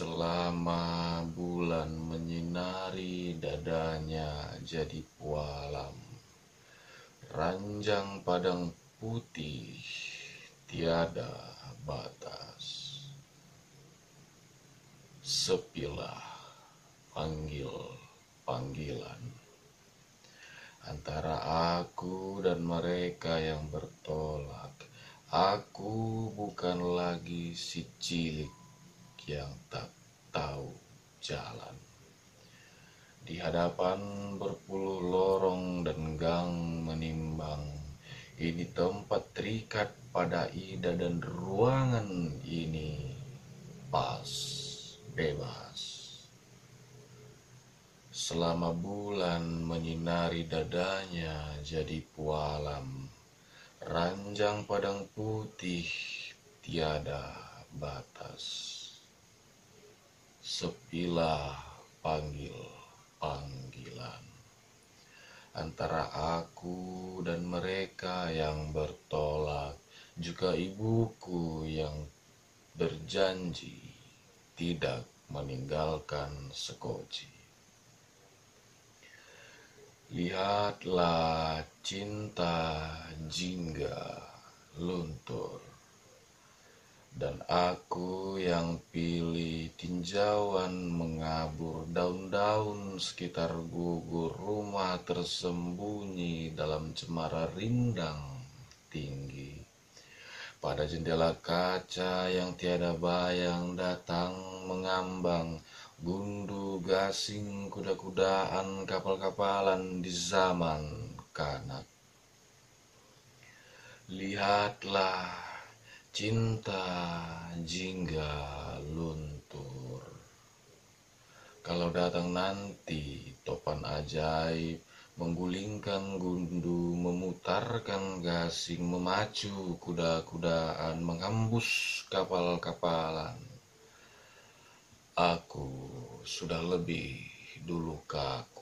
Selama bulan menyinari dadanya jadi pualam. Ranjang padang putih tiada batas. Sepilah panggil panggilan. Antara aku dan mereka yang bertolak Aku bukan lagi si cilik yang tak tahu jalan. Di hadapan berpuluh lorong dan gang menimbang, ini tempat terikat pada ida dan ruangan ini pas bebas. Selama bulan menyinari dadanya jadi pualam, ranjang padang putih tiada batas. Sepilah panggil panggilan antara aku dan mereka yang bertolak, juga ibuku yang berjanji tidak meninggalkan sekoci. Lihatlah cinta jingga luntur dan aku yang pilih tinjauan mengabur daun-daun sekitar gugur rumah tersembunyi dalam cemara rindang tinggi. Pada jendela kaca yang tiada bayang datang mengambang gundu gasing kuda-kudaan kapal-kapalan di zaman kanak. Lihatlah Cinta jingga luntur. Kalau datang nanti topan ajaib Menggulingkan gundu, memutarkan gasing Memacu kuda-kudaan, menghembus kapal-kapalan. Aku sudah lebih dulu kaku